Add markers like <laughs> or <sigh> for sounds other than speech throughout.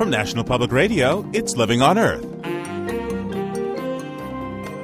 From National Public Radio, it's Living on Earth.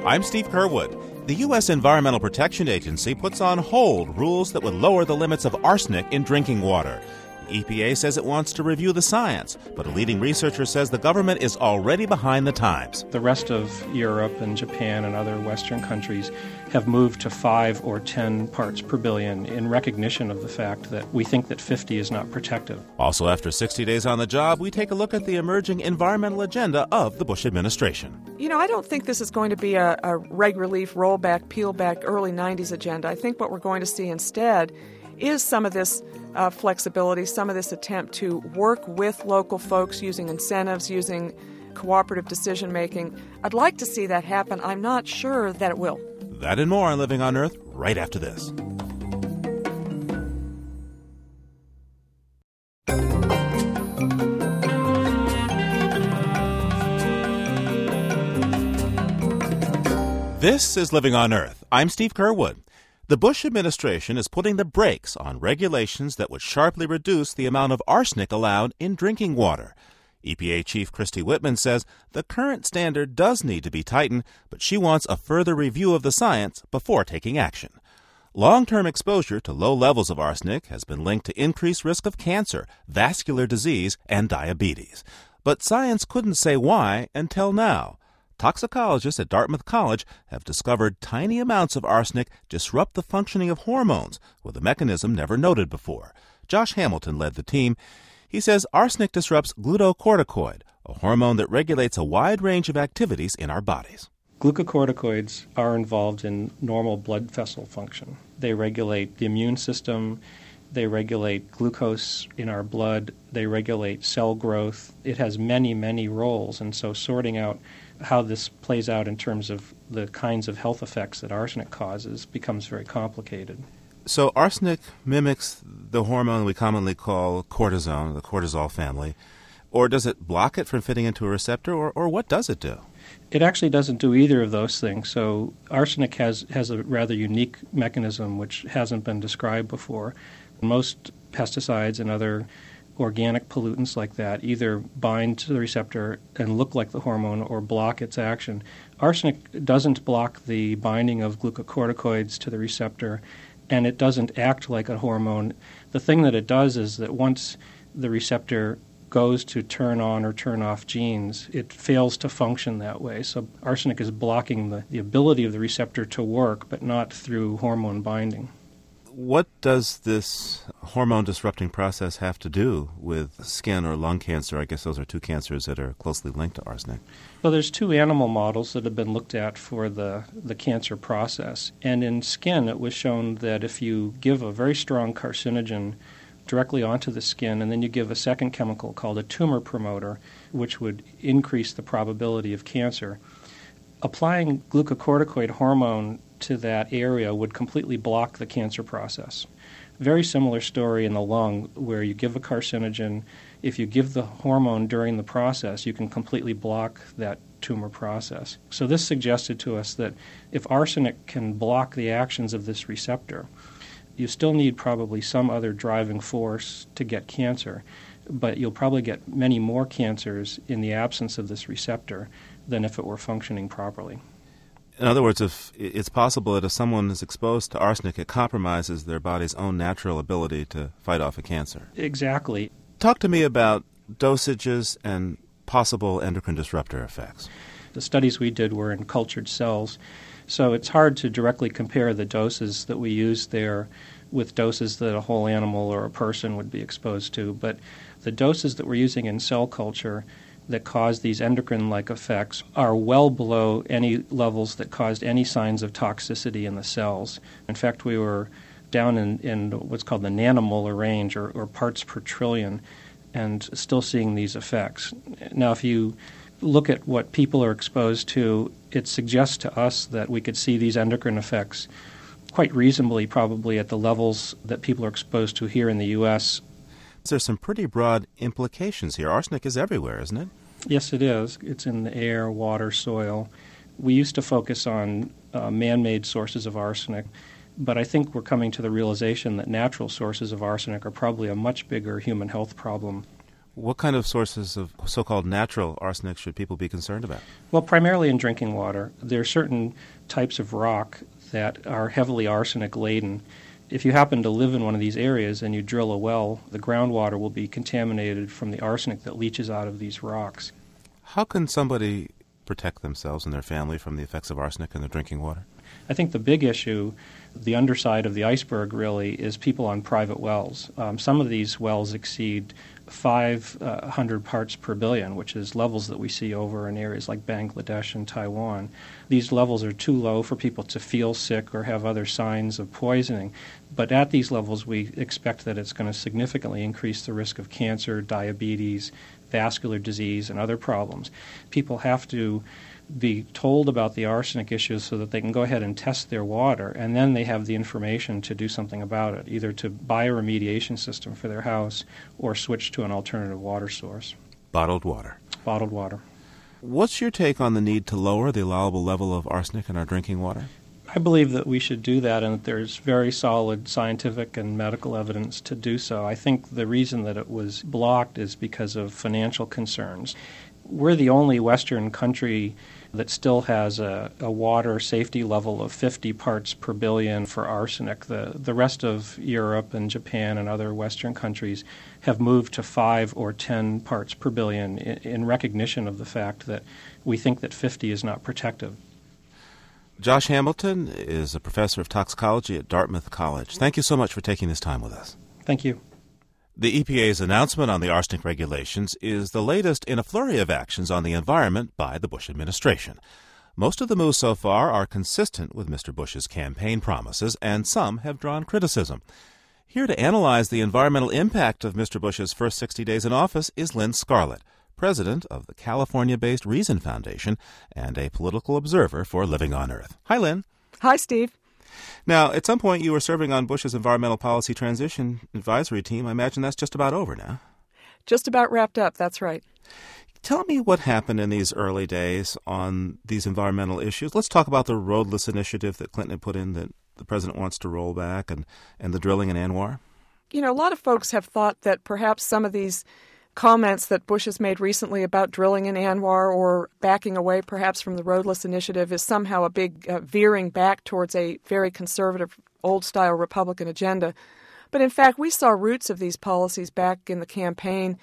I'm Steve Curwood. The U.S. Environmental Protection Agency puts on hold rules that would lower the limits of arsenic in drinking water. EPA says it wants to review the science, but a leading researcher says the government is already behind the times. The rest of Europe and Japan and other Western countries have moved to 5 or 10 parts per billion in recognition of the fact that we think that 50 is not protective. Also, after 60 days on the job, we take a look at the emerging environmental agenda of the Bush administration. You know, I don't think this is going to be a, a reg relief, rollback, peel back, early 90s agenda. I think what we're going to see instead is some of this uh, flexibility, some of this attempt to work with local folks using incentives, using cooperative decision making. I'd like to see that happen. I'm not sure that it will. That and more on Living on Earth right after this. This is Living on Earth. I'm Steve Curwood. The Bush administration is putting the brakes on regulations that would sharply reduce the amount of arsenic allowed in drinking water. EPA Chief Christie Whitman says the current standard does need to be tightened, but she wants a further review of the science before taking action. Long term exposure to low levels of arsenic has been linked to increased risk of cancer, vascular disease, and diabetes. But science couldn't say why until now toxicologists at Dartmouth College have discovered tiny amounts of arsenic disrupt the functioning of hormones with a mechanism never noted before. Josh Hamilton led the team. He says arsenic disrupts glucocorticoid, a hormone that regulates a wide range of activities in our bodies. Glucocorticoids are involved in normal blood vessel function. They regulate the immune system, they regulate glucose in our blood, they regulate cell growth. It has many, many roles, and so sorting out how this plays out in terms of the kinds of health effects that arsenic causes becomes very complicated. So, arsenic mimics the hormone we commonly call cortisone, the cortisol family, or does it block it from fitting into a receptor, or, or what does it do? It actually doesn't do either of those things. So, arsenic has, has a rather unique mechanism which hasn't been described before. Most pesticides and other organic pollutants like that either bind to the receptor and look like the hormone or block its action. Arsenic doesn't block the binding of glucocorticoids to the receptor and it doesn't act like a hormone. The thing that it does is that once the receptor goes to turn on or turn off genes, it fails to function that way. So arsenic is blocking the, the ability of the receptor to work, but not through hormone binding what does this hormone disrupting process have to do with skin or lung cancer? I guess those are two cancers that are closely linked to arsenic. Well, there's two animal models that have been looked at for the, the cancer process. And in skin, it was shown that if you give a very strong carcinogen directly onto the skin, and then you give a second chemical called a tumor promoter, which would increase the probability of cancer, applying glucocorticoid hormone to that area would completely block the cancer process. Very similar story in the lung, where you give a carcinogen. If you give the hormone during the process, you can completely block that tumor process. So, this suggested to us that if arsenic can block the actions of this receptor, you still need probably some other driving force to get cancer, but you'll probably get many more cancers in the absence of this receptor than if it were functioning properly. In other words, if it's possible that if someone is exposed to arsenic, it compromises their body's own natural ability to fight off a cancer. Exactly. Talk to me about dosages and possible endocrine disruptor effects. The studies we did were in cultured cells, so it's hard to directly compare the doses that we used there with doses that a whole animal or a person would be exposed to. But the doses that we're using in cell culture that cause these endocrine like effects are well below any levels that caused any signs of toxicity in the cells. In fact, we were down in, in what's called the nanomolar range or, or parts per trillion and still seeing these effects. Now, if you look at what people are exposed to, it suggests to us that we could see these endocrine effects quite reasonably, probably at the levels that people are exposed to here in the U.S. There's some pretty broad implications here. Arsenic is everywhere, isn't it? Yes, it is. It's in the air, water, soil. We used to focus on uh, man made sources of arsenic, but I think we're coming to the realization that natural sources of arsenic are probably a much bigger human health problem. What kind of sources of so called natural arsenic should people be concerned about? Well, primarily in drinking water. There are certain types of rock that are heavily arsenic laden. If you happen to live in one of these areas and you drill a well, the groundwater will be contaminated from the arsenic that leaches out of these rocks. How can somebody protect themselves and their family from the effects of arsenic in their drinking water? I think the big issue, the underside of the iceberg really, is people on private wells. Um, some of these wells exceed 500 uh, parts per billion, which is levels that we see over in areas like Bangladesh and Taiwan. These levels are too low for people to feel sick or have other signs of poisoning. But at these levels, we expect that it's going to significantly increase the risk of cancer, diabetes, vascular disease, and other problems. People have to be told about the arsenic issues so that they can go ahead and test their water, and then they have the information to do something about it, either to buy a remediation system for their house or switch to an alternative water source. Bottled water. Bottled water. What's your take on the need to lower the allowable level of arsenic in our drinking water? I believe that we should do that and that there's very solid scientific and medical evidence to do so. I think the reason that it was blocked is because of financial concerns. We're the only Western country that still has a, a, water safety level of 50 parts per billion for arsenic. The, the rest of Europe and Japan and other Western countries have moved to 5 or 10 parts per billion in, in recognition of the fact that we think that 50 is not protective. Josh Hamilton is a professor of toxicology at Dartmouth College. Thank you so much for taking this time with us. Thank you. The EPA's announcement on the arsenic regulations is the latest in a flurry of actions on the environment by the Bush administration. Most of the moves so far are consistent with Mr. Bush's campaign promises, and some have drawn criticism. Here to analyze the environmental impact of Mr. Bush's first 60 days in office is Lynn Scarlett, president of the California based Reason Foundation and a political observer for Living on Earth. Hi, Lynn. Hi, Steve. Now, at some point, you were serving on Bush's environmental policy transition advisory team. I imagine that's just about over now. Just about wrapped up, that's right. Tell me what happened in these early days on these environmental issues. Let's talk about the roadless initiative that Clinton had put in that the president wants to roll back and, and the drilling in ANWR. You know, a lot of folks have thought that perhaps some of these comments that Bush has made recently about drilling in ANWR or backing away perhaps from the roadless initiative is somehow a big uh, veering back towards a very conservative, old style Republican agenda. But in fact, we saw roots of these policies back in the campaign.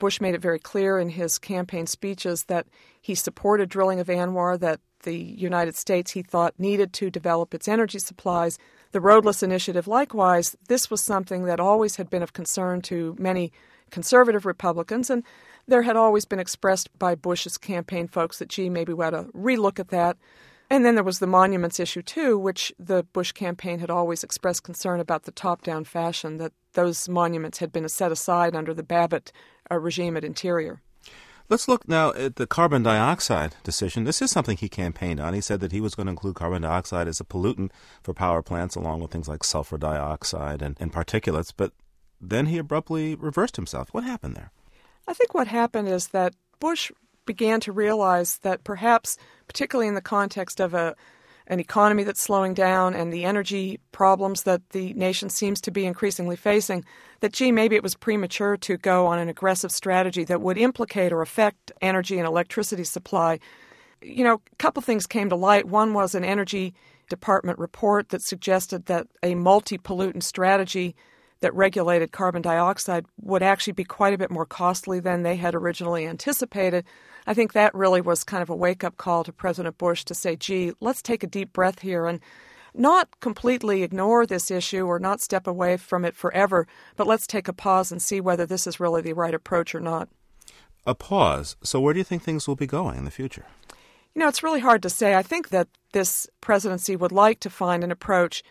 Bush made it very clear in his campaign speeches that he supported drilling of ANWR, that the United States he thought needed to develop its energy supplies. The roadless initiative, likewise, this was something that always had been of concern to many conservative Republicans, and there had always been expressed by Bush's campaign folks that, gee, maybe we ought to relook at that. And then there was the monuments issue, too, which the Bush campaign had always expressed concern about the top down fashion, that those monuments had been set aside under the Babbitt uh, regime at Interior. Let's look now at the carbon dioxide decision. This is something he campaigned on. He said that he was going to include carbon dioxide as a pollutant for power plants, along with things like sulfur dioxide and, and particulates. But then he abruptly reversed himself. What happened there? I think what happened is that Bush began to realize that perhaps, particularly in the context of a an economy that's slowing down and the energy problems that the nation seems to be increasingly facing, that gee, maybe it was premature to go on an aggressive strategy that would implicate or affect energy and electricity supply. You know, a couple things came to light. One was an Energy Department report that suggested that a multi pollutant strategy that regulated carbon dioxide would actually be quite a bit more costly than they had originally anticipated. I think that really was kind of a wake up call to President Bush to say, gee, let's take a deep breath here and not completely ignore this issue or not step away from it forever, but let's take a pause and see whether this is really the right approach or not. A pause. So, where do you think things will be going in the future? You know, it's really hard to say. I think that this presidency would like to find an approach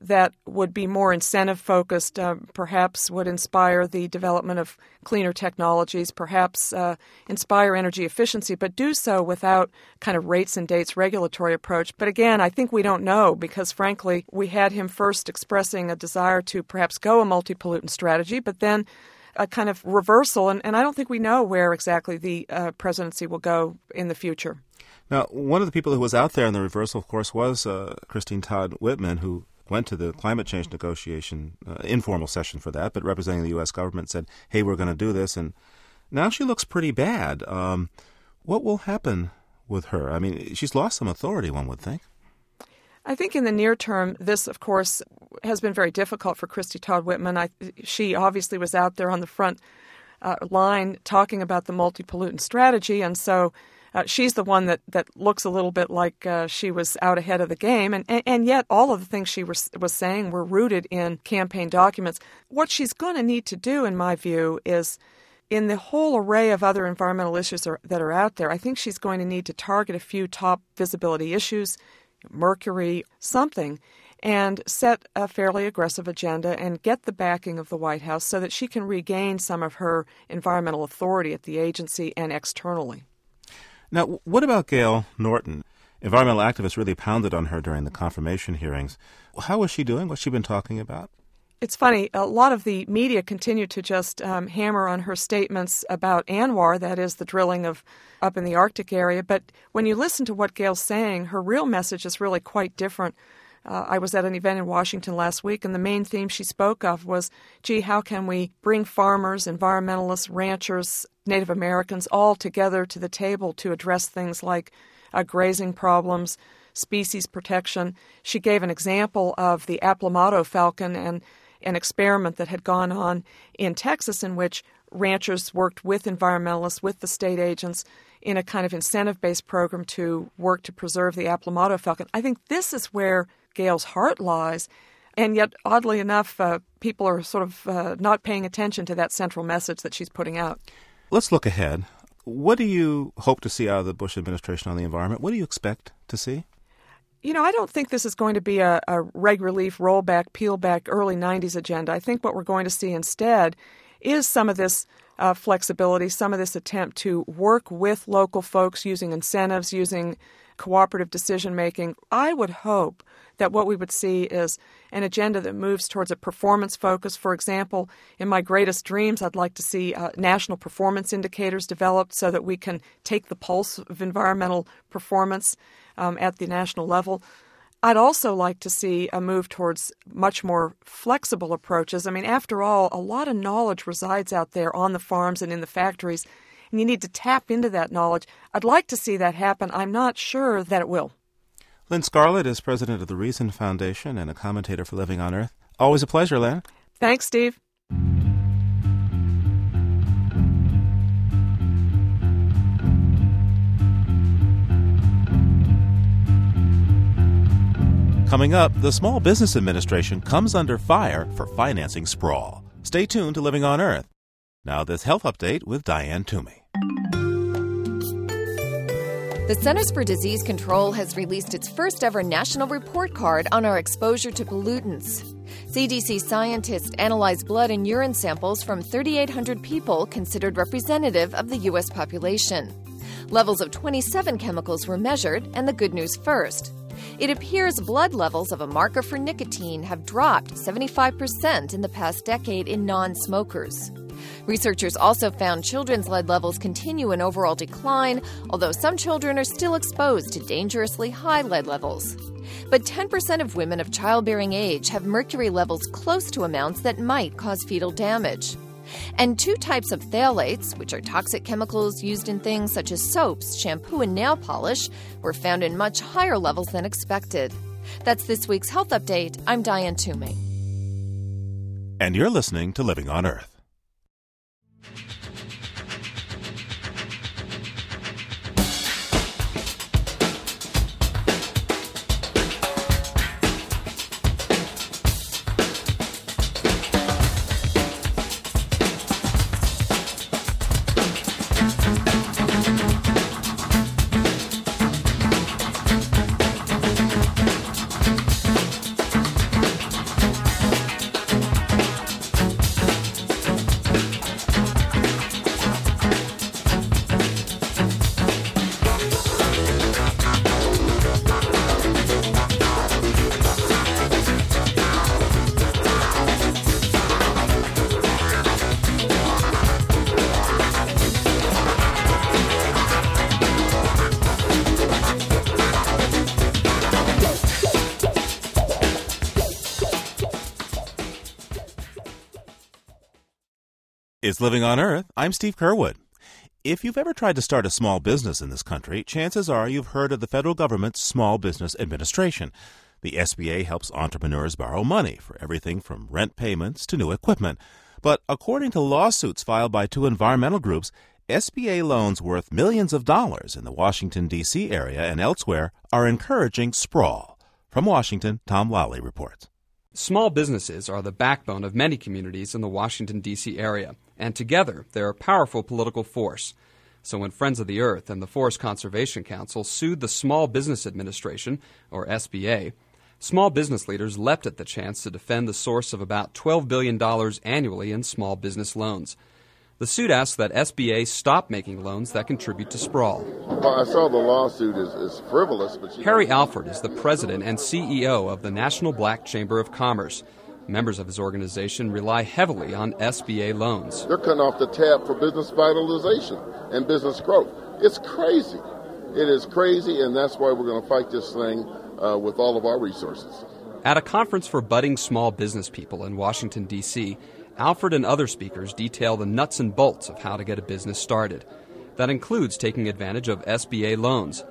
that would be more incentive focused, uh, perhaps would inspire the development of cleaner technologies, perhaps uh, inspire energy efficiency, but do so without kind of rates and dates regulatory approach. But again, I think we don't know because frankly, we had him first expressing a desire to perhaps go a multi pollutant strategy, but then a kind of reversal, and, and I don't think we know where exactly the uh, presidency will go in the future. Now, one of the people who was out there in the reversal, of course, was uh, Christine Todd Whitman, who went to the climate change negotiation uh, informal session for that, but representing the U.S. government said, "Hey, we're going to do this," and Now she looks pretty bad. Um, what will happen with her? I mean, she's lost some authority, one would think. I think in the near term, this, of course, has been very difficult for Christie Todd Whitman. I, she obviously was out there on the front uh, line talking about the multi pollutant strategy, and so uh, she's the one that, that looks a little bit like uh, she was out ahead of the game. And, and, and yet, all of the things she was, was saying were rooted in campaign documents. What she's going to need to do, in my view, is in the whole array of other environmental issues are, that are out there, I think she's going to need to target a few top visibility issues Mercury, something, and set a fairly aggressive agenda and get the backing of the White House so that she can regain some of her environmental authority at the agency and externally. Now, what about Gale Norton? Environmental activists really pounded on her during the confirmation hearings. How was she doing? What's she been talking about? It's funny, a lot of the media continue to just um, hammer on her statements about ANWR, that is, the drilling of up in the Arctic area. But when you listen to what Gale's saying, her real message is really quite different. Uh, I was at an event in Washington last week, and the main theme she spoke of was gee, how can we bring farmers, environmentalists, ranchers, Native Americans all together to the table to address things like uh, grazing problems, species protection? She gave an example of the Aplomado falcon and an experiment that had gone on in Texas in which ranchers worked with environmentalists, with the state agents, in a kind of incentive based program to work to preserve the Aplomado falcon. I think this is where Gale's heart lies. And yet, oddly enough, uh, people are sort of uh, not paying attention to that central message that she's putting out. Let's look ahead. What do you hope to see out of the Bush administration on the environment? What do you expect to see? You know, I don't think this is going to be a, a reg relief, rollback, peel back, early 90s agenda. I think what we're going to see instead is some of this uh, flexibility, some of this attempt to work with local folks using incentives, using cooperative decision making. I would hope that what we would see is an agenda that moves towards a performance focus. For example, in my greatest dreams, I'd like to see uh, national performance indicators developed so that we can take the pulse of environmental performance um, at the national level. I'd also like to see a move towards much more flexible approaches. I mean, after all, a lot of knowledge resides out there on the farms and in the factories, and you need to tap into that knowledge. I'd like to see that happen. I'm not sure that it will. Lynn Scarlett is president of the Reason Foundation and a commentator for Living on Earth. Always a pleasure, Lynn. Thanks, Steve. Coming up, the Small Business Administration comes under fire for financing sprawl. Stay tuned to Living on Earth. Now, this health update with Diane Toomey. The Centers for Disease Control has released its first ever national report card on our exposure to pollutants. CDC scientists analyzed blood and urine samples from 3,800 people considered representative of the U.S. population. Levels of 27 chemicals were measured, and the good news first. It appears blood levels of a marker for nicotine have dropped 75% in the past decade in non smokers. Researchers also found children's lead levels continue an overall decline, although some children are still exposed to dangerously high lead levels. But 10% of women of childbearing age have mercury levels close to amounts that might cause fetal damage. And two types of phthalates, which are toxic chemicals used in things such as soaps, shampoo, and nail polish, were found in much higher levels than expected. That's this week's Health Update. I'm Diane Toomey. And you're listening to Living on Earth. It's Living on Earth. I'm Steve Curwood. If you've ever tried to start a small business in this country, chances are you've heard of the federal government's Small Business Administration. The SBA helps entrepreneurs borrow money for everything from rent payments to new equipment. But according to lawsuits filed by two environmental groups, SBA loans worth millions of dollars in the Washington, D.C. area and elsewhere are encouraging sprawl. From Washington, Tom Lally reports. Small businesses are the backbone of many communities in the Washington, D.C. area, and together they're a powerful political force. So when Friends of the Earth and the Forest Conservation Council sued the Small Business Administration, or SBA, small business leaders leapt at the chance to defend the source of about $12 billion annually in small business loans. The suit asks that SBA stop making loans that contribute to sprawl. Well, I saw the lawsuit is, is frivolous, but Harry Alford is the president and CEO of the National Black Chamber of Commerce. Members of his organization rely heavily on SBA loans. They're cutting off the tap for business vitalization and business growth. It's crazy. It is crazy, and that's why we're going to fight this thing uh, with all of our resources. At a conference for budding small business people in Washington, D.C., Alford and other speakers detail the nuts and bolts of how to get a business started. That includes taking advantage of SBA loans.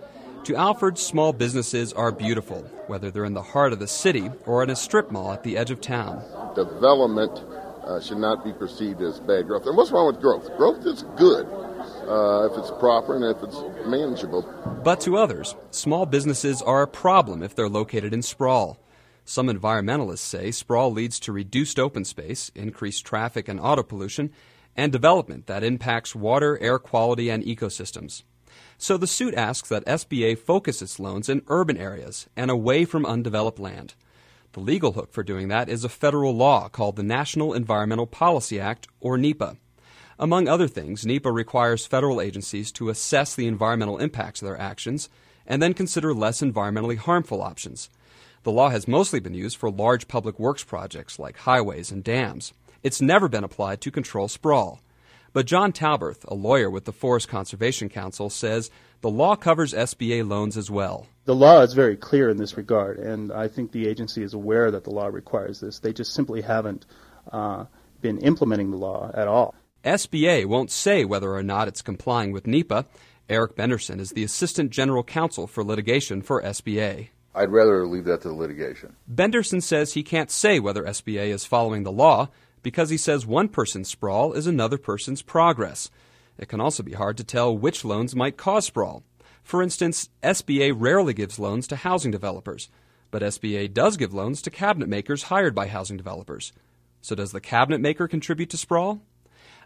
To Alford, small businesses are beautiful, whether they're in the heart of the city or in a strip mall at the edge of town. Development uh, should not be perceived as bad growth. And what's wrong with growth? Growth is good uh, if it's proper and if it's manageable. But to others, small businesses are a problem if they're located in sprawl. Some environmentalists say sprawl leads to reduced open space, increased traffic and auto pollution, and development that impacts water, air quality, and ecosystems. So the suit asks that SBA focus its loans in urban areas and away from undeveloped land. The legal hook for doing that is a federal law called the National Environmental Policy Act, or NEPA. Among other things, NEPA requires federal agencies to assess the environmental impacts of their actions and then consider less environmentally harmful options. The law has mostly been used for large public works projects like highways and dams. It's never been applied to control sprawl. But John Talberth, a lawyer with the Forest Conservation Council, says the law covers SBA loans as well. The law is very clear in this regard, and I think the agency is aware that the law requires this. They just simply haven't uh, been implementing the law at all. SBA won't say whether or not it's complying with NEPA. Eric Benderson is the Assistant General Counsel for Litigation for SBA. I'd rather leave that to the litigation. Benderson says he can't say whether SBA is following the law because he says one person's sprawl is another person's progress. It can also be hard to tell which loans might cause sprawl. For instance, SBA rarely gives loans to housing developers, but SBA does give loans to cabinet makers hired by housing developers. So does the cabinet maker contribute to sprawl?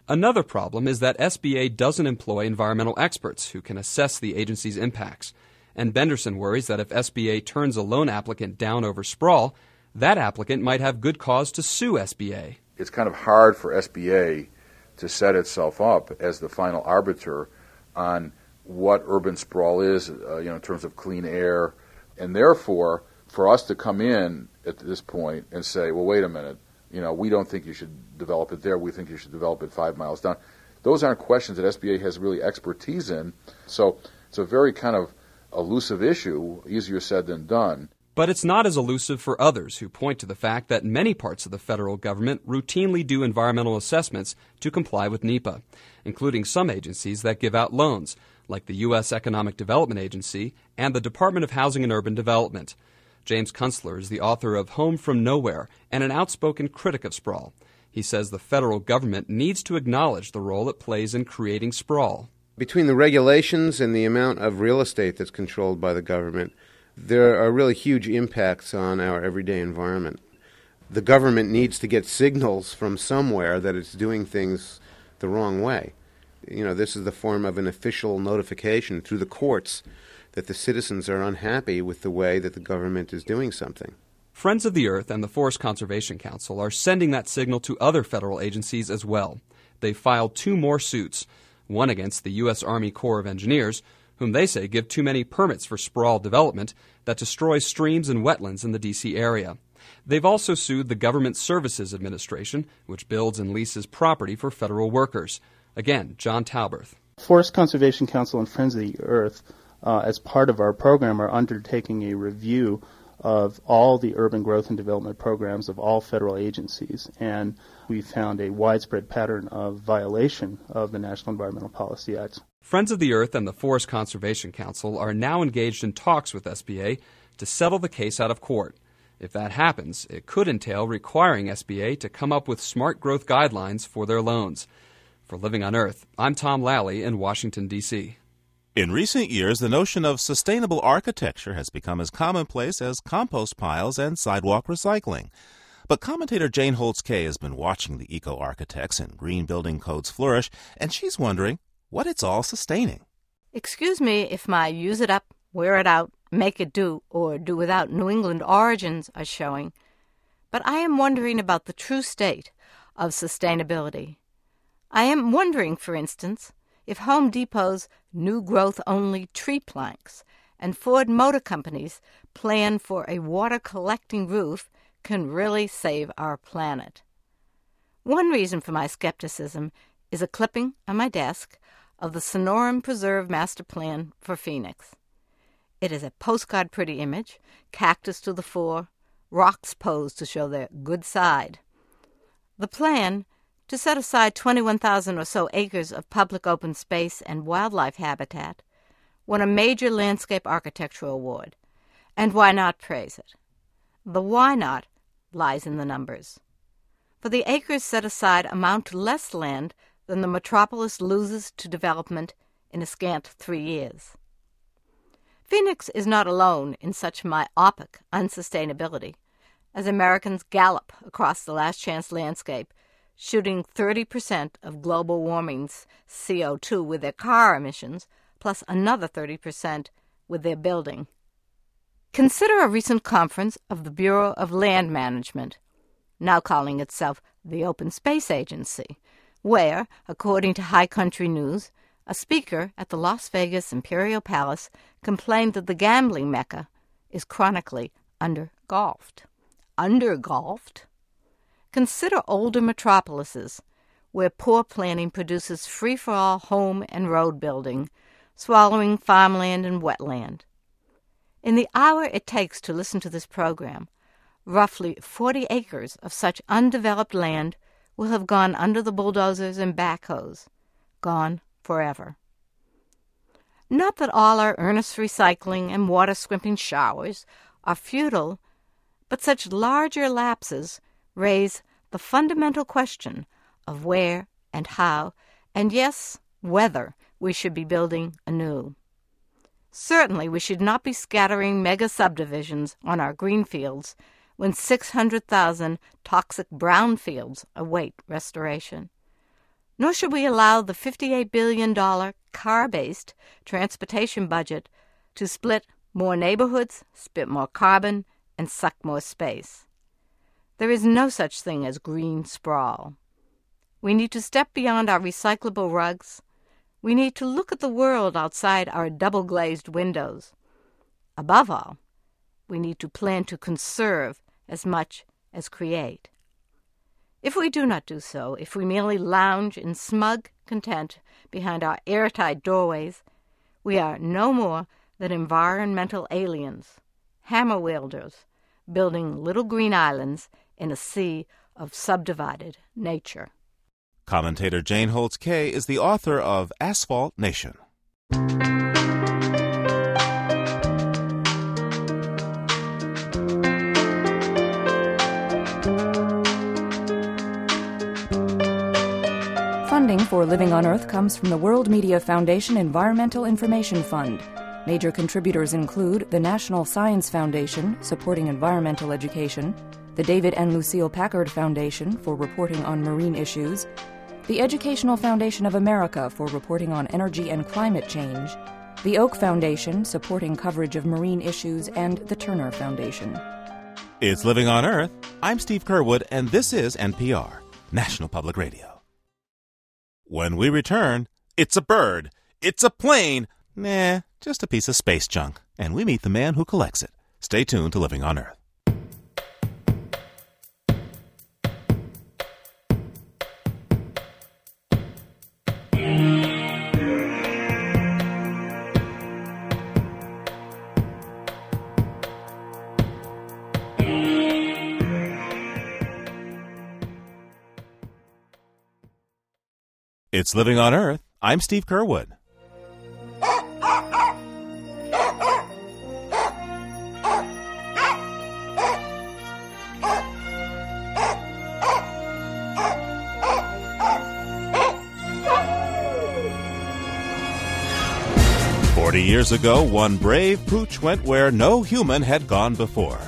Another problem is that SBA doesn't employ environmental experts who can assess the agency's impacts. And Benderson worries that if SBA turns a loan applicant down over sprawl, that applicant might have good cause to sue SBA. It's kind of hard for SBA to set itself up as the final arbiter on what urban sprawl is, uh, you know, in terms of clean air, and therefore, for us to come in at this point and say, well, wait a minute, you know, we don't think you should develop it there. We think you should develop it five miles down. Those aren't questions that SBA has really expertise in. So it's a very kind of elusive issue, easier said than done. But it's not as elusive for others who point to the fact that many parts of the federal government routinely do environmental assessments to comply with NEPA, including some agencies that give out loans, like the U.S. Economic Development Agency and the Department of Housing and Urban Development. James Kunstler is the author of Home from Nowhere and an outspoken critic of sprawl. He says the federal government needs to acknowledge the role it plays in creating sprawl. Between the regulations and the amount of real estate that's controlled by the government, there are really huge impacts on our everyday environment. The government needs to get signals from somewhere that it's doing things the wrong way. You know, this is the form of an official notification through the courts that the citizens are unhappy with the way that the government is doing something. Friends of the Earth and the Forest Conservation Council are sending that signal to other federal agencies as well. They filed two more suits, one against the U.S. Army Corps of Engineers, whom they say give too many permits for sprawl development that destroys streams and wetlands in the D.C. area. They've also sued the Government Services Administration, which builds and leases property for federal workers. Again, John Talberth. Forest Conservation Council and Friends of the Earth uh, as part of our program, are undertaking a review of all the urban growth and development programs of all federal agencies. And we found a widespread pattern of violation of the National Environmental Policy Act. Friends of the Earth and the Forest Conservation Council are now engaged in talks with SBA to settle the case out of court. If that happens, it could entail requiring SBA to come up with smart growth guidelines for their loans. For Living on Earth, I'm Tom Lally in Washington, D.C. In recent years, the notion of sustainable architecture has become as commonplace as compost piles and sidewalk recycling. But commentator Jane Holtz Kay has been watching the eco architects and green building codes flourish, and she's wondering what it's all sustaining. Excuse me if my use it up, wear it out, make it do, or do without New England origins are showing, but I am wondering about the true state of sustainability. I am wondering, for instance, if Home Depot's new growth only tree planks and Ford Motor Company's plan for a water collecting roof can really save our planet. One reason for my skepticism is a clipping on my desk of the Sonoran Preserve Master Plan for Phoenix. It is a postcard pretty image, cactus to the fore, rocks posed to show their good side. The plan to set aside 21,000 or so acres of public open space and wildlife habitat won a major landscape architecture award. And why not praise it? The why not lies in the numbers. For the acres set aside amount to less land than the metropolis loses to development in a scant three years. Phoenix is not alone in such myopic unsustainability, as Americans gallop across the last chance landscape shooting 30% of global warming's CO2 with their car emissions, plus another 30% with their building. Consider a recent conference of the Bureau of Land Management, now calling itself the Open Space Agency, where, according to High Country News, a speaker at the Las Vegas Imperial Palace complained that the gambling mecca is chronically under-golfed. Under-golfed? Consider older metropolises, where poor planning produces free for all home and road building, swallowing farmland and wetland. In the hour it takes to listen to this program, roughly 40 acres of such undeveloped land will have gone under the bulldozers and backhoes, gone forever. Not that all our earnest recycling and water scrimping showers are futile, but such larger lapses raise the fundamental question of where and how, and yes, whether we should be building anew. Certainly, we should not be scattering mega subdivisions on our green fields when 600,000 toxic brown fields await restoration. Nor should we allow the $58 billion car based transportation budget to split more neighborhoods, spit more carbon, and suck more space. There is no such thing as green sprawl. We need to step beyond our recyclable rugs. We need to look at the world outside our double glazed windows. Above all, we need to plan to conserve as much as create. If we do not do so, if we merely lounge in smug content behind our airtight doorways, we are no more than environmental aliens, hammer wielders, building little green islands in a sea of subdivided nature. Commentator Jane Holtz Kay is the author of Asphalt Nation. Funding for Living on Earth comes from the World Media Foundation Environmental Information Fund. Major contributors include the National Science Foundation, supporting environmental education, the David and Lucile Packard Foundation for reporting on marine issues, the Educational Foundation of America for reporting on energy and climate change, the Oak Foundation supporting coverage of marine issues, and the Turner Foundation. It's Living on Earth. I'm Steve Curwood, and this is NPR, National Public Radio. When we return, it's a bird, it's a plane, nah, just a piece of space junk, and we meet the man who collects it. Stay tuned to Living on Earth. It's Living on Earth. I'm Steve Curwood. Forty years ago, one brave pooch went where no human had gone before.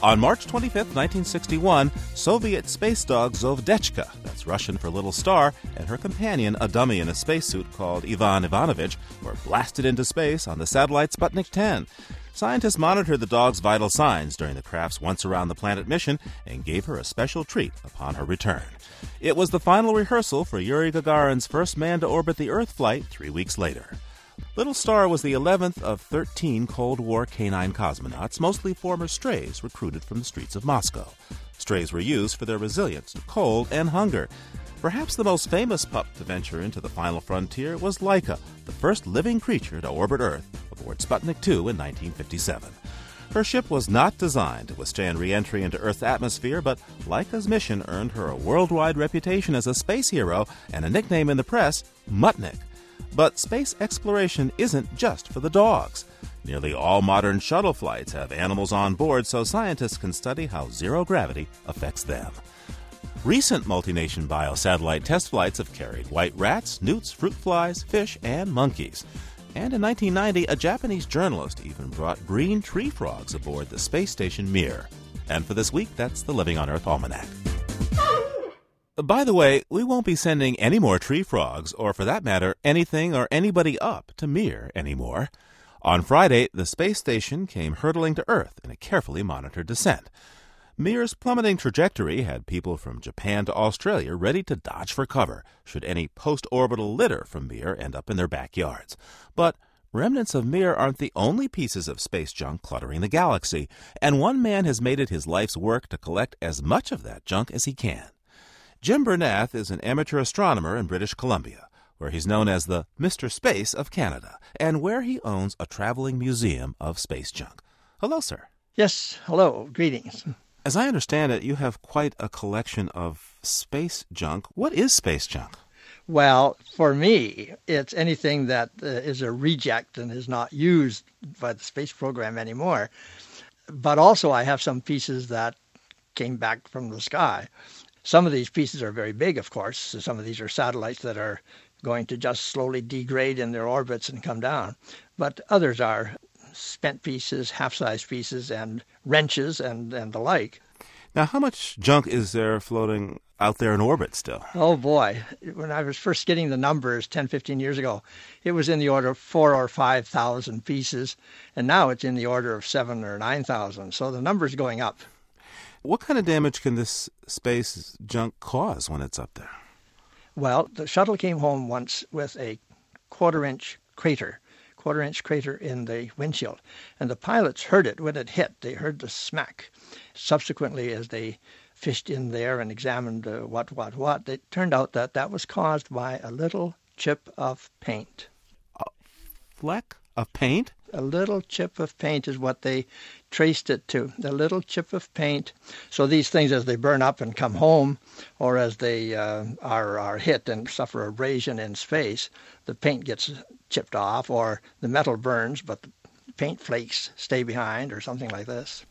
On March 25, 1961, Soviet space dog Zvezdochka, that's Russian for little star, and her companion, a dummy in a spacesuit called Ivan Ivanovich, were blasted into space on the satellite Sputnik 10. Scientists monitored the dog's vital signs during the craft's once around the planet mission and gave her a special treat upon her return. It was the final rehearsal for Yuri Gagarin's first man to orbit the Earth flight three weeks later. Little Star was the 11th of 13 Cold War canine cosmonauts, mostly former strays recruited from the streets of Moscow. Strays were used for their resilience to cold and hunger. Perhaps the most famous pup to venture into the final frontier was Laika, the first living creature to orbit Earth aboard Sputnik 2 in 1957. Her ship was not designed to withstand re entry into Earth's atmosphere, but Laika's mission earned her a worldwide reputation as a space hero and a nickname in the press, Muttnik. But space exploration isn't just for the dogs. Nearly all modern shuttle flights have animals on board so scientists can study how zero gravity affects them. Recent multi-nation biosatellite test flights have carried white rats, newts, fruit flies, fish, and monkeys. And in 1990, a Japanese journalist even brought green tree frogs aboard the space station Mir. And for this week, that's the Living on Earth Almanac. <laughs> By the way, we won't be sending any more tree frogs, or for that matter, anything or anybody up to Mir anymore. On Friday, the space station came hurtling to Earth in a carefully monitored descent. Mir's plummeting trajectory had people from Japan to Australia ready to dodge for cover should any post orbital litter from Mir end up in their backyards. But remnants of Mir aren't the only pieces of space junk cluttering the galaxy, and one man has made it his life's work to collect as much of that junk as he can. Jim Bernath is an amateur astronomer in British Columbia, where he's known as the Mr. Space of Canada, and where he owns a traveling museum of space junk. Hello, sir. Yes, hello. Greetings. As I understand it, you have quite a collection of space junk. What is space junk? Well, for me, it's anything that uh, is a reject and is not used by the space program anymore. But also, I have some pieces that came back from the sky. Some of these pieces are very big, of course. So some of these are satellites that are going to just slowly degrade in their orbits and come down. But others are spent pieces, half-sized pieces, and wrenches and, and the like. Now, how much junk is there floating out there in orbit still? Oh boy, when I was first getting the numbers 10, 15 years ago, it was in the order of four or 5,000 pieces, and now it's in the order of seven or 9,000. So the number's going up. What kind of damage can this space junk cause when it's up there? Well, the shuttle came home once with a quarter inch crater, quarter inch crater in the windshield. And the pilots heard it when it hit. They heard the smack. Subsequently, as they fished in there and examined uh, what, what, what, it turned out that that was caused by a little chip of paint. A fleck of paint? A little chip of paint is what they traced it to. A little chip of paint. So these things, as they burn up and come home, or as they uh, are are hit and suffer abrasion in space, the paint gets chipped off, or the metal burns, but the paint flakes stay behind, or something like this.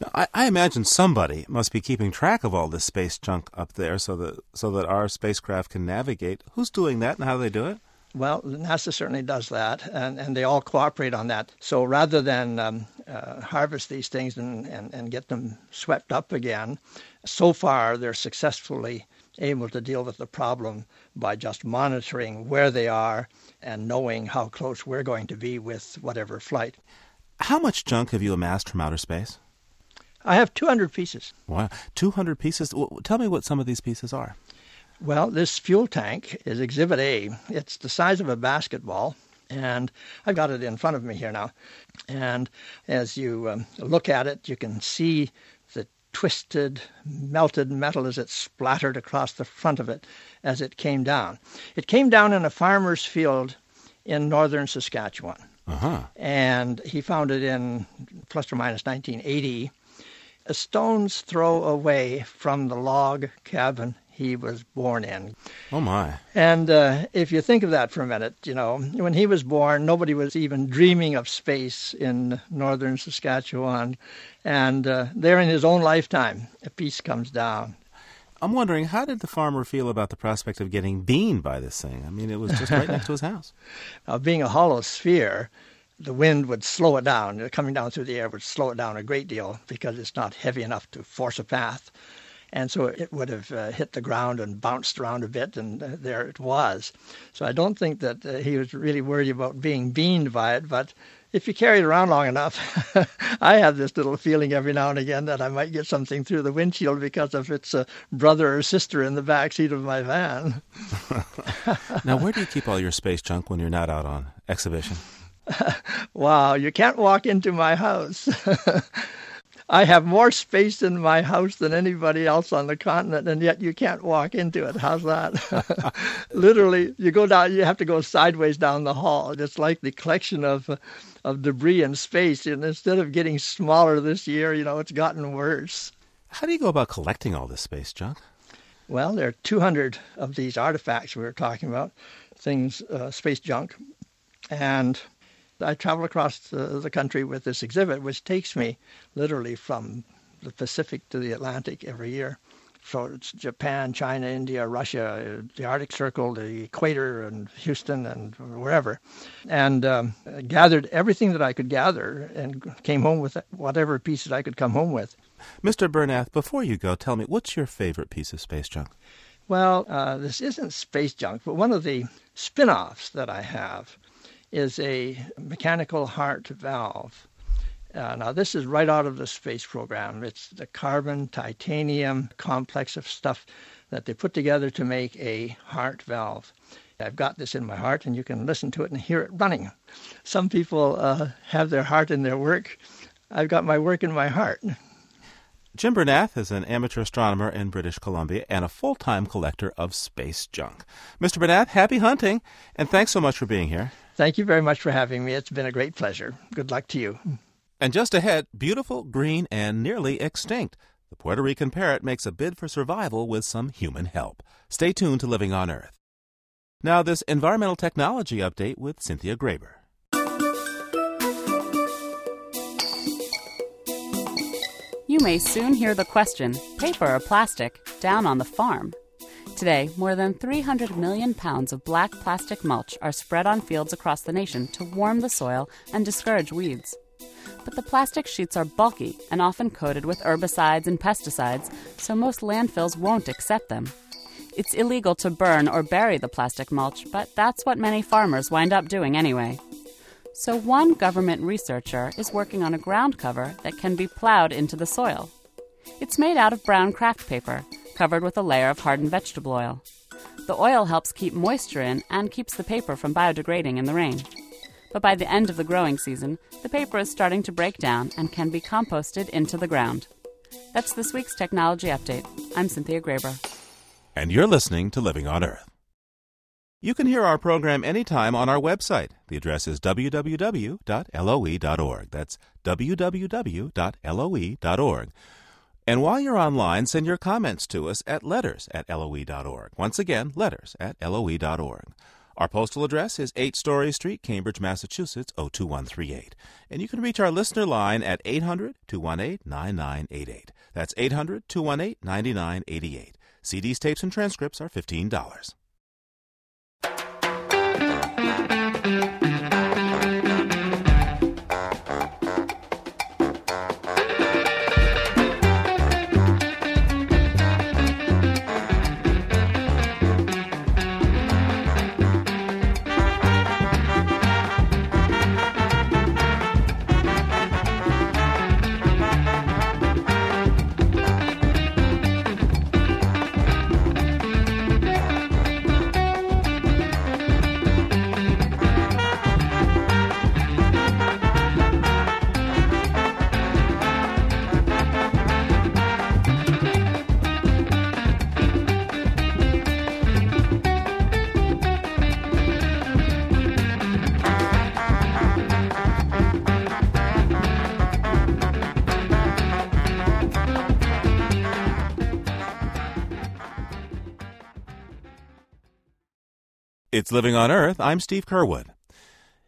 Now, I, I, imagine somebody must be keeping track of all this space junk up there, so that so that our spacecraft can navigate. Who's doing that, and how do they do it? Well, NASA certainly does that, and, and they all cooperate on that. So rather than um, uh, harvest these things and, and, and get them swept up again, so far they're successfully able to deal with the problem by just monitoring where they are and knowing how close we're going to be with whatever flight. How much junk have you amassed from outer space? I have 200 pieces. Wow, 200 pieces. Tell me what some of these pieces are. Well, this fuel tank is Exhibit A. It's the size of a basketball, and I've got it in front of me here now. And as you um, look at it, you can see the twisted, melted metal as it splattered across the front of it as it came down. It came down in a farmer's field in northern Saskatchewan. Uh-huh. And he found it in plus or minus 1980. A stone's throw away from the log cabin he was born in. Oh, my. And uh, if you think of that for a minute, you know, when he was born, nobody was even dreaming of space in northern Saskatchewan. And uh, there in his own lifetime, a piece comes down. I'm wondering, how did the farmer feel about the prospect of getting beamed by this thing? I mean, it was just right next to his house. <laughs> Now, being a hollow sphere, the wind would slow it down. Coming down through the air would slow it down a great deal because it's not heavy enough to force a path. And so it would have uh, hit the ground and bounced around a bit, and uh, there it was. So I don't think that uh, he was really worried about being beamed by it, but if you carry it around long enough, <laughs> I have this little feeling every now and again that I might get something through the windshield because of its a brother or sister in the back seat of my van. <laughs> now, where do you keep all your space junk when you're not out on exhibition? <laughs> wow, you can't walk into my house. I have more space in my house than anybody else on the continent, and yet you can't walk into it. How's that? <laughs> Literally, you go down, you have to go sideways down the hall. It's like the collection of of debris in space, and instead of getting smaller this year, you know, it's gotten worse. How do you go about collecting all this space junk? Well, there are 200 of these artifacts we were talking about, things, uh, space junk, and I travel across the, the country with this exhibit, which takes me literally from the Pacific to the Atlantic every year. So it's Japan, China, India, Russia, the Arctic Circle, the equator, and Houston, and wherever. And um, gathered everything that I could gather and came home with whatever pieces I could come home with. Mr. Bernath, before you go, tell me, what's your favorite piece of space junk? Well, uh, this isn't space junk, but one of the spin offs that I have is a mechanical heart valve. Uh, now, this is right out of the space program. It's the carbon titanium complex of stuff that they put together to make a heart valve. I've got this in my heart, and you can listen to it and hear it running. Some people uh, have their heart in their work. I've got my work in my heart. Jim Bernath is an amateur astronomer in British Columbia and a full time collector of space junk. Mr. Bernath, happy hunting, and thanks so much for being here. Thank you very much for having me. It's been a great pleasure. Good luck to you. And just ahead, beautiful, green, and nearly extinct. The Puerto Rican parrot makes a bid for survival with some human help. Stay tuned to Living on Earth. Now, this environmental technology update with Cynthia Graber. You may soon hear the question paper or plastic down on the farm. Today, more than 300 million pounds of black plastic mulch are spread on fields across the nation to warm the soil and discourage weeds. But the plastic sheets are bulky and often coated with herbicides and pesticides, so most landfills won't accept them. It's illegal to burn or bury the plastic mulch, but that's what many farmers wind up doing anyway. So, one government researcher is working on a ground cover that can be plowed into the soil. It's made out of brown kraft paper covered with a layer of hardened vegetable oil. The oil helps keep moisture in and keeps the paper from biodegrading in the rain. But by the end of the growing season, the paper is starting to break down and can be composted into the ground. That's this week's Technology Update. I'm Cynthia Graber. And you're listening to Living on Earth. You can hear our program anytime on our website. The address is www.loe.org. That's www.loe.org. And while you're online, send your comments to us at letters at loe.org. Once again, letters at loe.org. Our postal address is 8 Story Street, Cambridge, Massachusetts, 02138. And you can reach our listener line at 800 218 9988. That's 800 218 9988. CDs, tapes, and transcripts are $15. It's Living on Earth. I'm Steve Curwood.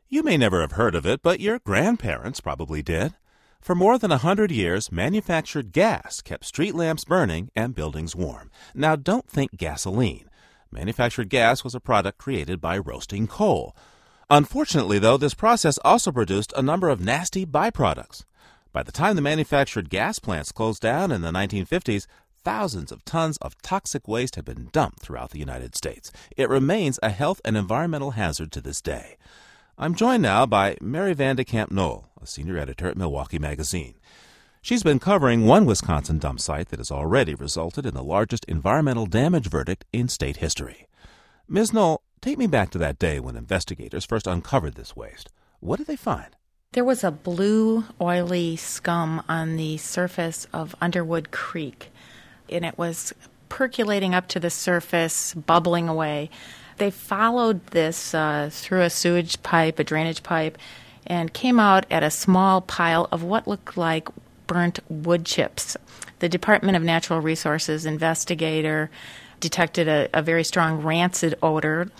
You may never have heard of it, but your grandparents probably did. For more than a hundred years, manufactured gas kept street lamps burning and buildings warm. Now, don't think gasoline. Manufactured gas was a product created by roasting coal. Unfortunately, though, this process also produced a number of nasty byproducts. By the time the manufactured gas plants closed down in the 1950s, thousands of tons of toxic waste have been dumped throughout the United States. It remains a health and environmental hazard to this day. I'm joined now by Mary Van de Kamp Nohl, a senior editor at Milwaukee Magazine. She's been covering one Wisconsin dump site that has already resulted in the largest environmental damage verdict in state history. Ms. Nohl, take me back to that day when investigators first uncovered this waste. What did they find? There was a blue, oily scum on the surface of Underwood Creek and it was percolating up to the surface, bubbling away. They followed this uh, through a sewage pipe, a drainage pipe, and came out at a small pile of what looked like burnt wood chips. The Department of Natural Resources investigator detected a, a very strong rancid odor.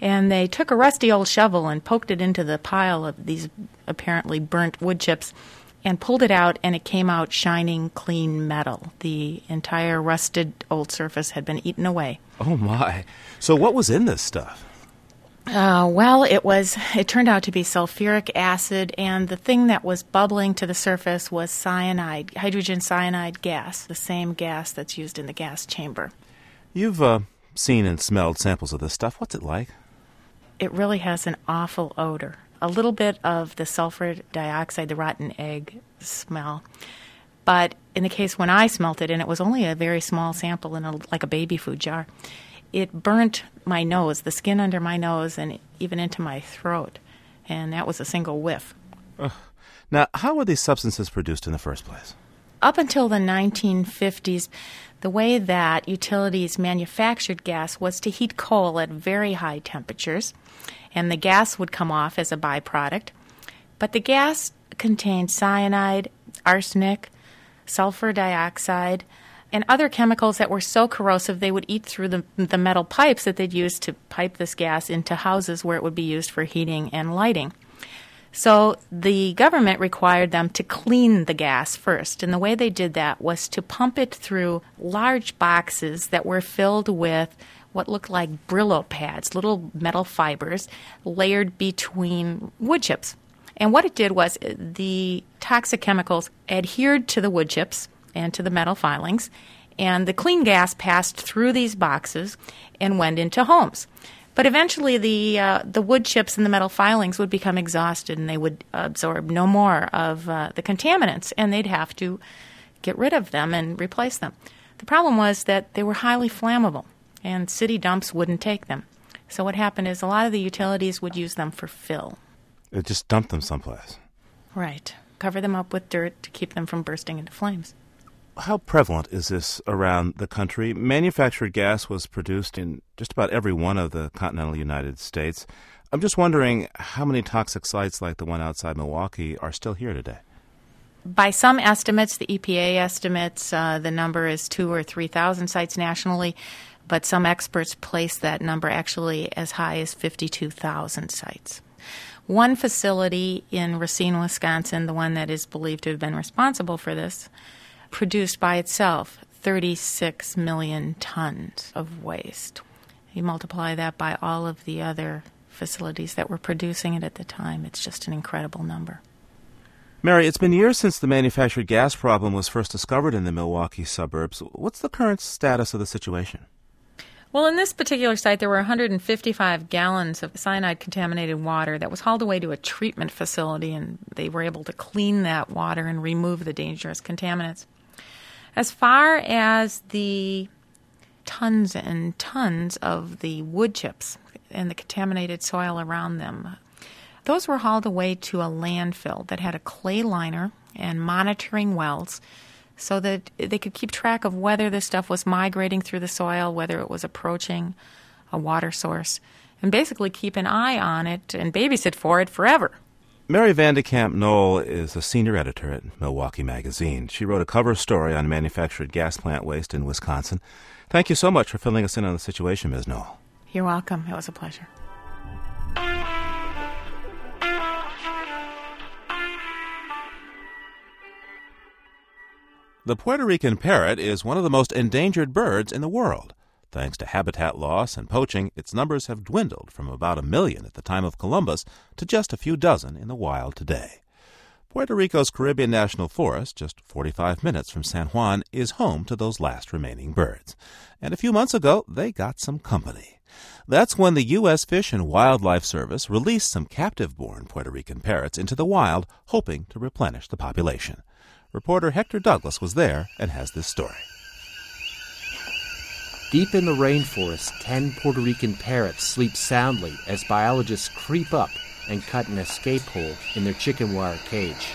And they took a rusty old shovel and poked it into the pile of these apparently burnt wood chips and pulled it out, and it came out shining clean metal. The entire rusted old surface had been eaten away. Oh, my. So, what was in this stuff? Uh, well, it was. It turned out to be sulfuric acid, and the thing that was bubbling to the surface was cyanide, hydrogen cyanide gas, the same gas that's used in the gas chamber. You've uh, seen and smelled samples of this stuff. What's it like? It really has an awful odor a little bit of the sulfur dioxide, the rotten egg smell. But in the case when I smelt it, and it was only a very small sample in a, like a baby food jar, it burnt my nose, the skin under my nose, and even into my throat. And that was a single whiff. Now, how were these substances produced in the first place? Up until the 1950s, the way that utilities manufactured gas was to heat coal at very high temperatures and the gas would come off as a byproduct. But the gas contained cyanide, arsenic, sulfur dioxide, and other chemicals that were so corrosive they would eat through the, the metal pipes that they'd use to pipe this gas into houses where it would be used for heating and lighting. So the government required them to clean the gas first, and the way they did that was to pump it through large boxes that were filled with what looked like Brillo pads, little metal fibers layered between wood chips. And what it did was uh, the toxic chemicals adhered to the wood chips and to the metal filings, and the clean gas passed through these boxes and went into homes. But eventually, the uh, the wood chips and the metal filings would become exhausted, and they would absorb no more of uh, the contaminants, and they'd have to get rid of them and replace them. The problem was that they were highly flammable and city dumps wouldn't take them. So what happened is a lot of the utilities would use them for fill. Just dumped them someplace. Right. Cover them up with dirt to keep them from bursting into flames. How prevalent is this around the country? Manufactured gas was produced in just about every one of the continental United States. I'm just wondering how many toxic sites like the one outside Milwaukee are still here today. By some estimates, the EPA estimates uh, the number is two or three thousand sites nationally but some experts place that number actually as high as 52,000 sites. One facility in Racine, Wisconsin, the one that is believed to have been responsible for this, produced by itself 36 million tons of waste. You multiply that by all of the other facilities that were producing it at the time, it's just an incredible number. Mary, it's been years since the manufactured gas problem was first discovered in the Milwaukee suburbs. What's the current status of the situation? Well, in this particular site, there were 155 gallons of cyanide contaminated water that was hauled away to a treatment facility, and they were able to clean that water and remove the dangerous contaminants. As far as the tons and tons of the wood chips and the contaminated soil around them, those were hauled away to a landfill that had a clay liner and monitoring wells so that they could keep track of whether this stuff was migrating through the soil, whether it was approaching a water source, and basically keep an eye on it and babysit for it forever. Mary Van de Kamp Nohl is a senior editor at Milwaukee Magazine. She wrote a cover story on manufactured gas plant waste in Wisconsin. Thank you so much for filling us in on the situation, Ms. Nohl. You're welcome. It was a pleasure. The Puerto Rican parrot is one of the most endangered birds in the world. Thanks to habitat loss and poaching, its numbers have dwindled from about a million at the time of Columbus to just a few dozen in the wild today. Puerto Rico's Caribbean National Forest, just 45 minutes from San Juan, is home to those last remaining birds. And a few months ago, they got some company. That's when the U.S. Fish and Wildlife Service released some captive born Puerto Rican parrots into the wild, hoping to replenish the population. Reporter Hector Douglas was there and has this story. Deep in the rainforest, 10 Puerto Rican parrots sleep soundly as biologists creep up and cut an escape hole in their chicken wire cage.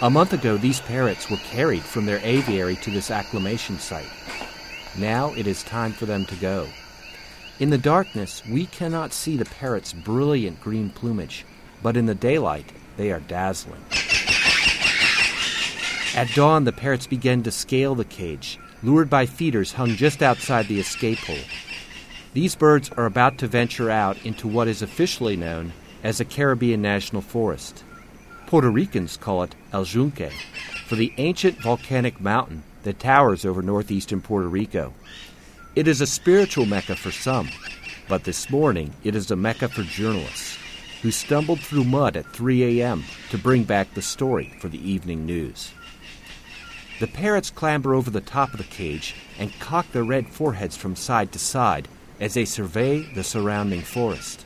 A month ago, these parrots were carried from their aviary to this acclimation site. Now it is time for them to go. In the darkness, we cannot see the parrots' brilliant green plumage, but in the daylight, they are dazzling. At dawn, the parrots began to scale the cage, lured by feeders hung just outside the escape hole. These birds are about to venture out into what is officially known as a Caribbean National Forest. Puerto Ricans call it El Yunque, for the ancient volcanic mountain that towers over northeastern Puerto Rico. It is a spiritual mecca for some, but this morning it is a mecca for journalists who stumbled through mud at 3 a.m. to bring back the story for the evening news. The parrots clamber over the top of the cage and cock their red foreheads from side to side as they survey the surrounding forest.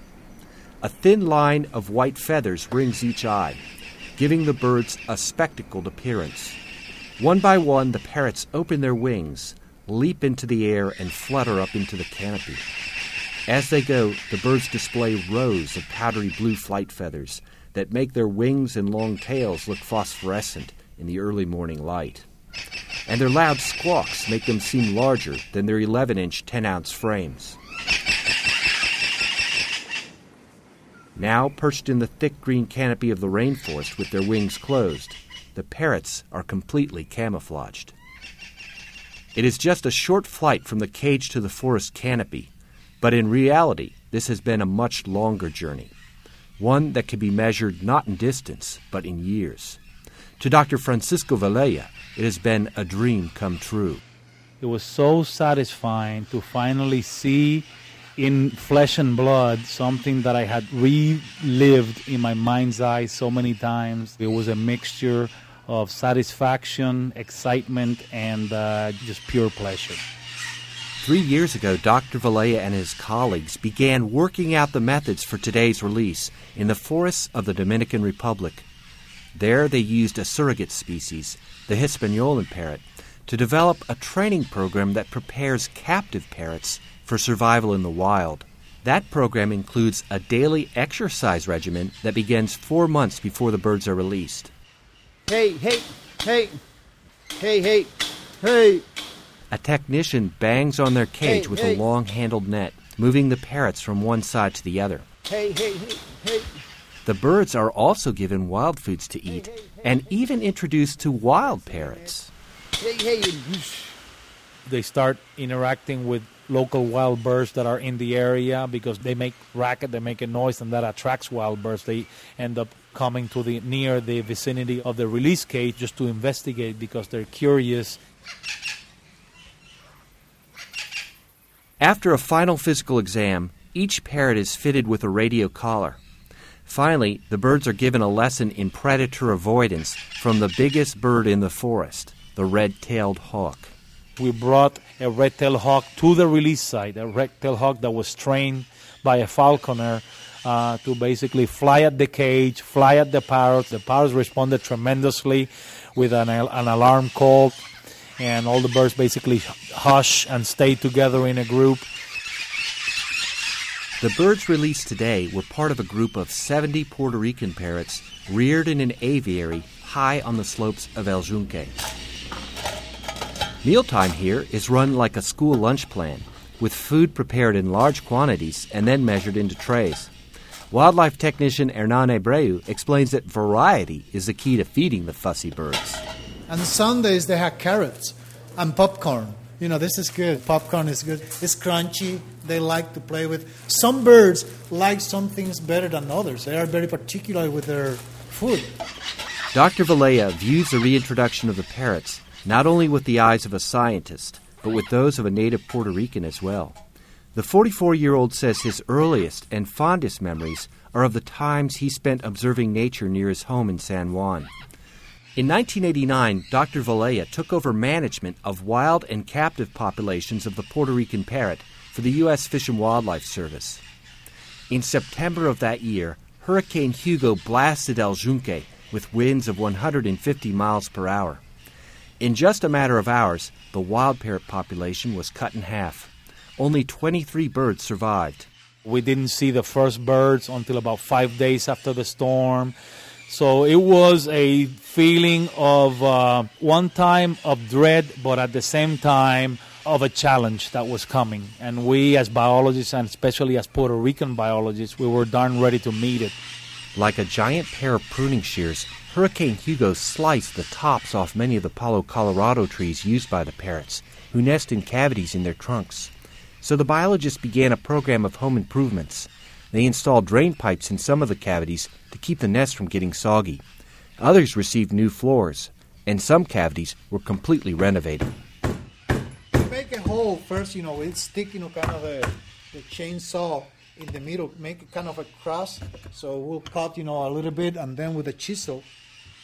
A thin line of white feathers rings each eye, giving the birds a spectacled appearance. One by one, the parrots open their wings, leap into the air, and flutter up into the canopy. As they go, the birds display rows of powdery blue flight feathers that make their wings and long tails look phosphorescent in the early morning light. And their loud squawks make them seem larger than their 11 inch 10 ounce frames. Now, perched in the thick green canopy of the rainforest with their wings closed, the parrots are completely camouflaged. It is just a short flight from the cage to the forest canopy, but in reality, this has been a much longer journey, one that can be measured not in distance, but in years. To Dr. Francisco Vilella, it has been a dream come true. It was so satisfying to finally see in flesh and blood something that I had relived in my mind's eye so many times. It was a mixture of satisfaction, excitement, and uh, just pure pleasure. Three years ago, Dr. Vilella and his colleagues began working out the methods for today's release in the forests of the Dominican Republic. There, they used a surrogate species, the Hispaniolan parrot, to develop a training program that prepares captive parrots for survival in the wild. That program includes a daily exercise regimen that begins four months before the birds are released. Hey, hey, hey, hey, hey, hey. A technician bangs on their cage Hey, with hey. a long handled net, moving the parrots from one side to the other. Hey, hey, hey, hey. The birds are also given wild foods to eat and even introduced to wild parrots. Hey, hey, They start interacting with local wild birds that are in the area because they make racket, they make a noise, and that attracts wild birds. They end up coming to the near the vicinity of the release cage just to investigate because they're curious. After a final physical exam, each parrot is fitted with a radio collar. Finally, the birds are given a lesson in predator avoidance from the biggest bird in the forest, the red tailed hawk. We brought a red-tailed hawk to the release site, a red-tailed hawk that was trained by a falconer uh, to basically fly at the cage, fly at the parrots. The parrots responded tremendously with an, an alarm call, and all the birds basically hush and stay together in a group. The birds released today were part of a group of 70 Puerto Rican parrots reared in an aviary high on the slopes of El Yunque. Mealtime here is run like a school lunch plan, with food prepared in large quantities and then measured into trays. Wildlife technician Hernan Abreu explains that variety is the key to feeding the fussy birds. And Sundays they had carrots and popcorn You know, this is good. Popcorn is good. It's crunchy. They like to play with. Some birds like some things better than others. They are very particular with their food. Dr. Vilella views the reintroduction of the parrots not only with the eyes of a scientist, but with those of a native Puerto Rican as well. The 44 year old says his earliest and fondest memories are of the times he spent observing nature near his home in San Juan. In 1989, Dr. Vilella took over management of wild and captive populations of the Puerto Rican parrot for the U.S. Fish and Wildlife Service. In September of that year, Hurricane Hugo blasted El Yunque with winds of 150 miles per hour. In just a matter of hours, the wild parrot population was cut in half. Only 23 birds survived. We didn't see the first birds until about five days after the storm. So it was a feeling of uh, one time of dread, but at the same time of a challenge that was coming. And we, as biologists, and especially as Puerto Rican biologists, we were darn ready to meet it. Like a giant pair of pruning shears, Hurricane Hugo sliced the tops off many of the Palo Colorado trees used by the parrots, who nest in cavities in their trunks. So the biologists began a program of home improvements. They installed drain pipes in some of the cavities to keep the nest from getting soggy. Others received new floors, and some cavities were completely renovated. Make a hole first, you know, we stick, you know, kind of a, the chainsaw in the middle, make kind of a cross. So we'll cut, you know, a little bit, and then with a chisel,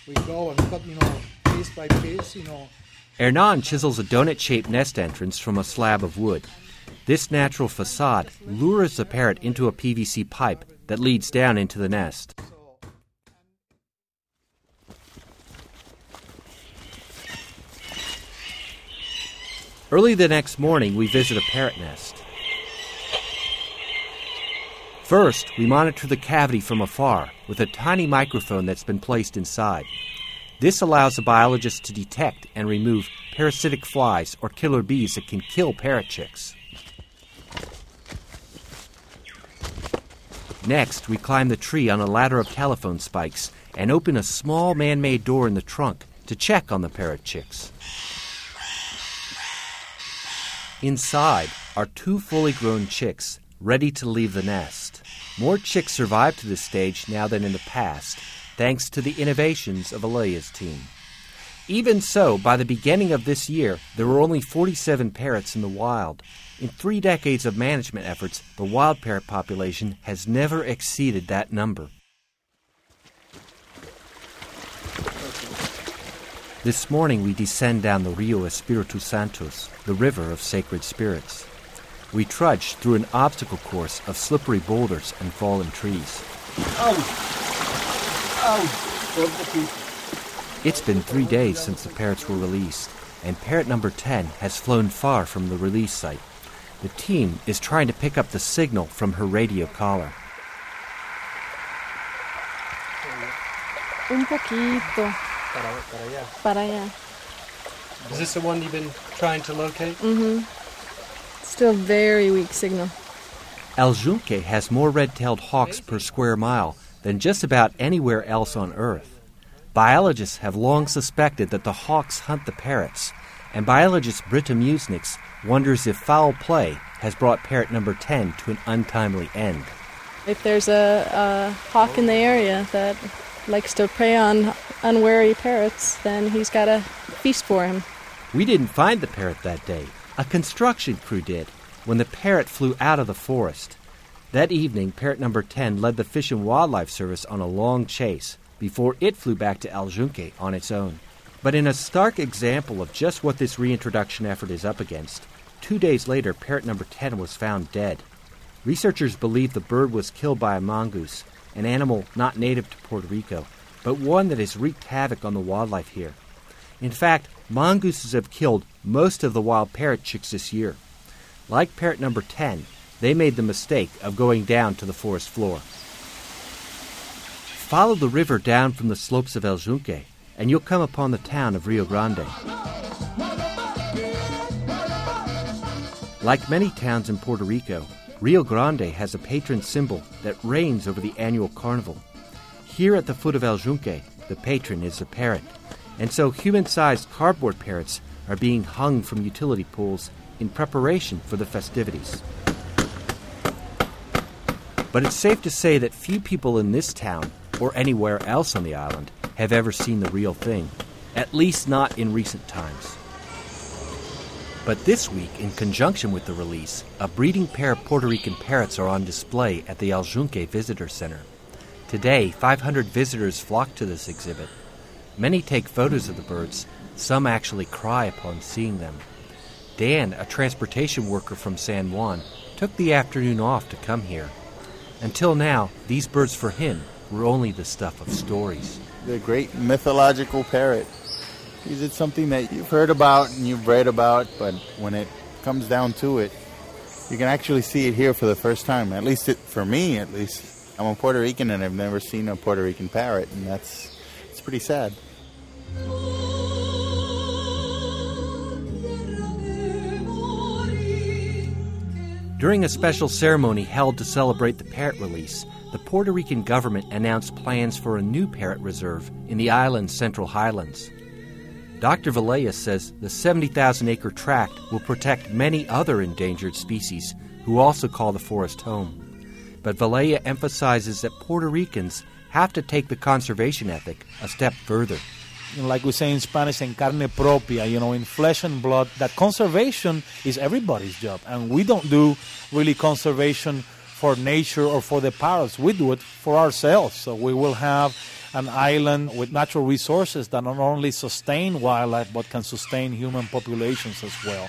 we go and cut, you know, piece by piece, you know. Hernan chisels a donut shaped nest entrance from a slab of wood. This natural facade lures the parrot into a PVC pipe that leads down into the nest. Early the next morning, we visit a parrot nest. First, we monitor the cavity from afar with a tiny microphone that's been placed inside. This allows the biologist to detect and remove parasitic flies or killer bees that can kill parrot chicks. Next, we climb the tree on a ladder of telephone spikes and open a small man made door in the trunk to check on the parrot chicks. Inside are two fully grown chicks ready to leave the nest. More chicks survive to this stage now than in the past, thanks to the innovations of Vilella's team. Even so, by the beginning of this year, there were only 47 parrots in the wild. In three decades of management efforts, the wild parrot population has never exceeded that number. This morning we descend down the Rio Espiritu Santos, the river of sacred spirits. We trudge through an obstacle course of slippery boulders and fallen trees. Oh. Oh. It's been three days since the parrots were released, and parrot number 10 has flown far from the release site. The team is trying to pick up the signal from her radio collar. Un poquito. Para allá. Is this the one you've been trying to locate? Mm-hmm. Still very weak signal. El Yunque has more red tailed hawks per square mile than just about anywhere else on Earth. Biologists have long suspected that the hawks hunt the parrots, and biologist Britta Musnix wonders if foul play has brought parrot number 10 to an untimely end. If there's a, a hawk in the area that likes to prey on unwary parrots, then he's got a feast for him. We didn't find the parrot that day. A construction crew did when the parrot flew out of the forest. That evening, parrot number 10 led the Fish and Wildlife Service on a long chase before it flew back to El Yunque on its own. But in a stark example of just what this reintroduction effort is up against, two days later, parrot number 10 was found dead. Researchers believe the bird was killed by a mongoose, an animal not native to Puerto Rico, but one that has wreaked havoc on the wildlife here. In fact, mongooses have killed most of the wild parrot chicks this year. Like parrot number 10, they made the mistake of going down to the forest floor. Follow the river down from the slopes of El Yunque, and you'll come upon the town of Rio Grande. Like many towns in Puerto Rico, Rio Grande has a patron symbol that reigns over the annual carnival. Here at the foot of El Yunque, the patron is a parrot, and so human sized cardboard parrots are being hung from utility poles in preparation for the festivities. But it's safe to say that few people in this town, or anywhere else on the island, have ever seen the real thing, at least not in recent times. But this week, in conjunction with the release, a breeding pair of Puerto Rican parrots are on display at the El Yunque Visitor Center. Today, 500 visitors flock to this exhibit. Many take photos of the birds, some actually cry upon seeing them. Dan, a transportation worker from San Juan, took the afternoon off to come here. Until now, these birds for him were only the stuff of stories. The great mythological parrot. Is it something that you've heard about and you've read about, but when it comes down to it, you can actually see it here for the first time. At least it, for me, at least. I'm a Puerto Rican and I've never seen a Puerto Rican parrot, and that's it's pretty sad. During a special ceremony held to celebrate the parrot release, the Puerto Rican government announced plans for a new parrot reserve in the island's central highlands. Dr. Vilella says the 70,000 acre tract will protect many other endangered species who also call the forest home. But Vilella emphasizes that Puerto Ricans have to take the conservation ethic a step further. Like we say in Spanish, en carne propia, you know, in flesh and blood, that conservation is everybody's job. And we don't do really conservation for nature or for the parrots. We do it for ourselves. So we will have an island with natural resources that not only sustain wildlife but can sustain human populations as well.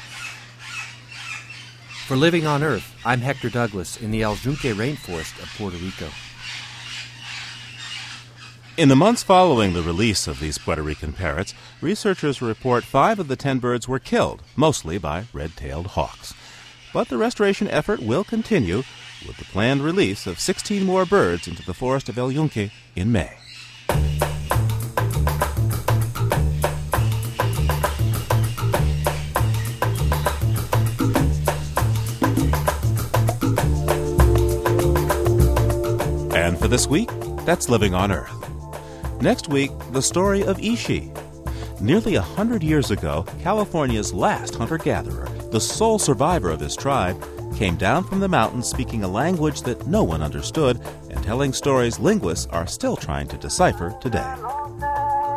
For Living on Earth, I'm Hector Douglas in the El Yunque rainforest of Puerto Rico. In the months following the release of these Puerto Rican parrots, researchers report five of the ten birds were killed, mostly by red tailed hawks. But the restoration effort will continue with the planned release of 16 more birds into the forest of El Yunque in May. And for this week, that's Living on Earth. Next week, the story of Ishi. Nearly a hundred years ago, California's last hunter gatherer, the sole survivor of his tribe, came down from the mountains speaking a language that no one understood telling stories linguists are still trying to decipher today.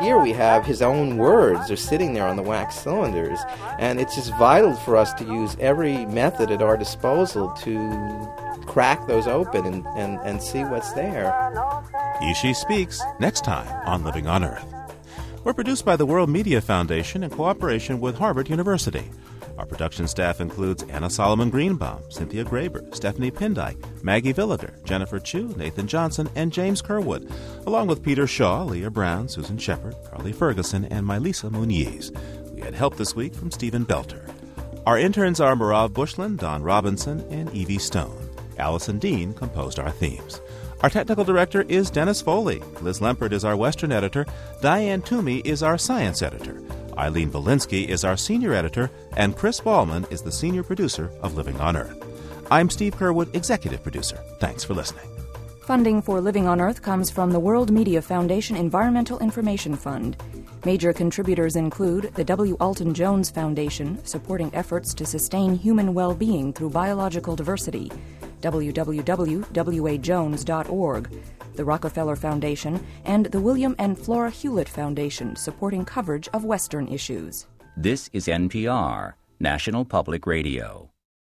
Here we have his own words are sitting there on the wax cylinders, and it's just vital for us to use every method at our disposal to crack those open and, and, and see what's there. Ishi Speaks next time on Living on Earth. We're produced by the World Media Foundation in cooperation with Harvard University. Our production staff includes Anna Solomon Greenbaum, Cynthia Graber, Stephanie Pindyck, Maggie Villiger, Jennifer Chu, Nathan Johnson, and James Curwood, along with Peter Shaw, Leah Brown, Susan Shepard, Carly Ferguson, and Mylisa Muniz. We had help this week from Stephen Belter. Our interns are Marav Bushland, Don Robinson, and Evie Stone. Allison Dean composed our themes. Our technical director is Dennis Foley. Liz Lempert is our Western editor. Diane Toomey is our science editor. Eileen Bolinsky is our senior editor. And Chris Ballman is the senior producer of Living on Earth. I'm Steve Curwood, executive producer. Thanks for listening. Funding for Living on Earth comes from the World Media Foundation Environmental Information Fund. Major contributors include the W. Alton Jones Foundation, supporting efforts to sustain human well being through biological diversity, www.wajones.org, the Rockefeller Foundation, and the William and Flora Hewlett Foundation, supporting coverage of Western issues. This is NPR, National Public Radio.